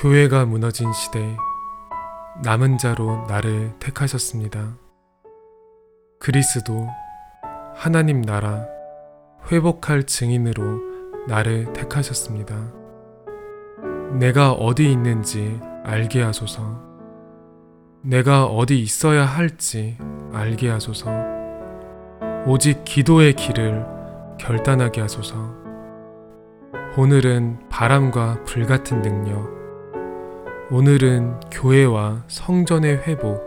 교회가 무너진 시대 남은 자로 나를 택하셨습니다. 그리스도 하나님 나라 회복할 증인으로 나를 택하셨습니다. 내가 어디 있는지 알게 하소서. 내가 어디 있어야 할지 알게 하소서. 오직 기도의 길을 결단하게 하소서. 오늘은 바람과 불 같은 능력, 오늘은 교회와 성전의 회복,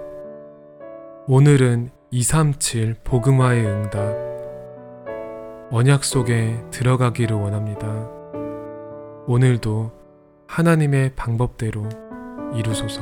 오늘은 237 복음화의 응답, 언약 속에 들어가기를 원합니다. 오늘도 하나님의 방법대로 이루소서.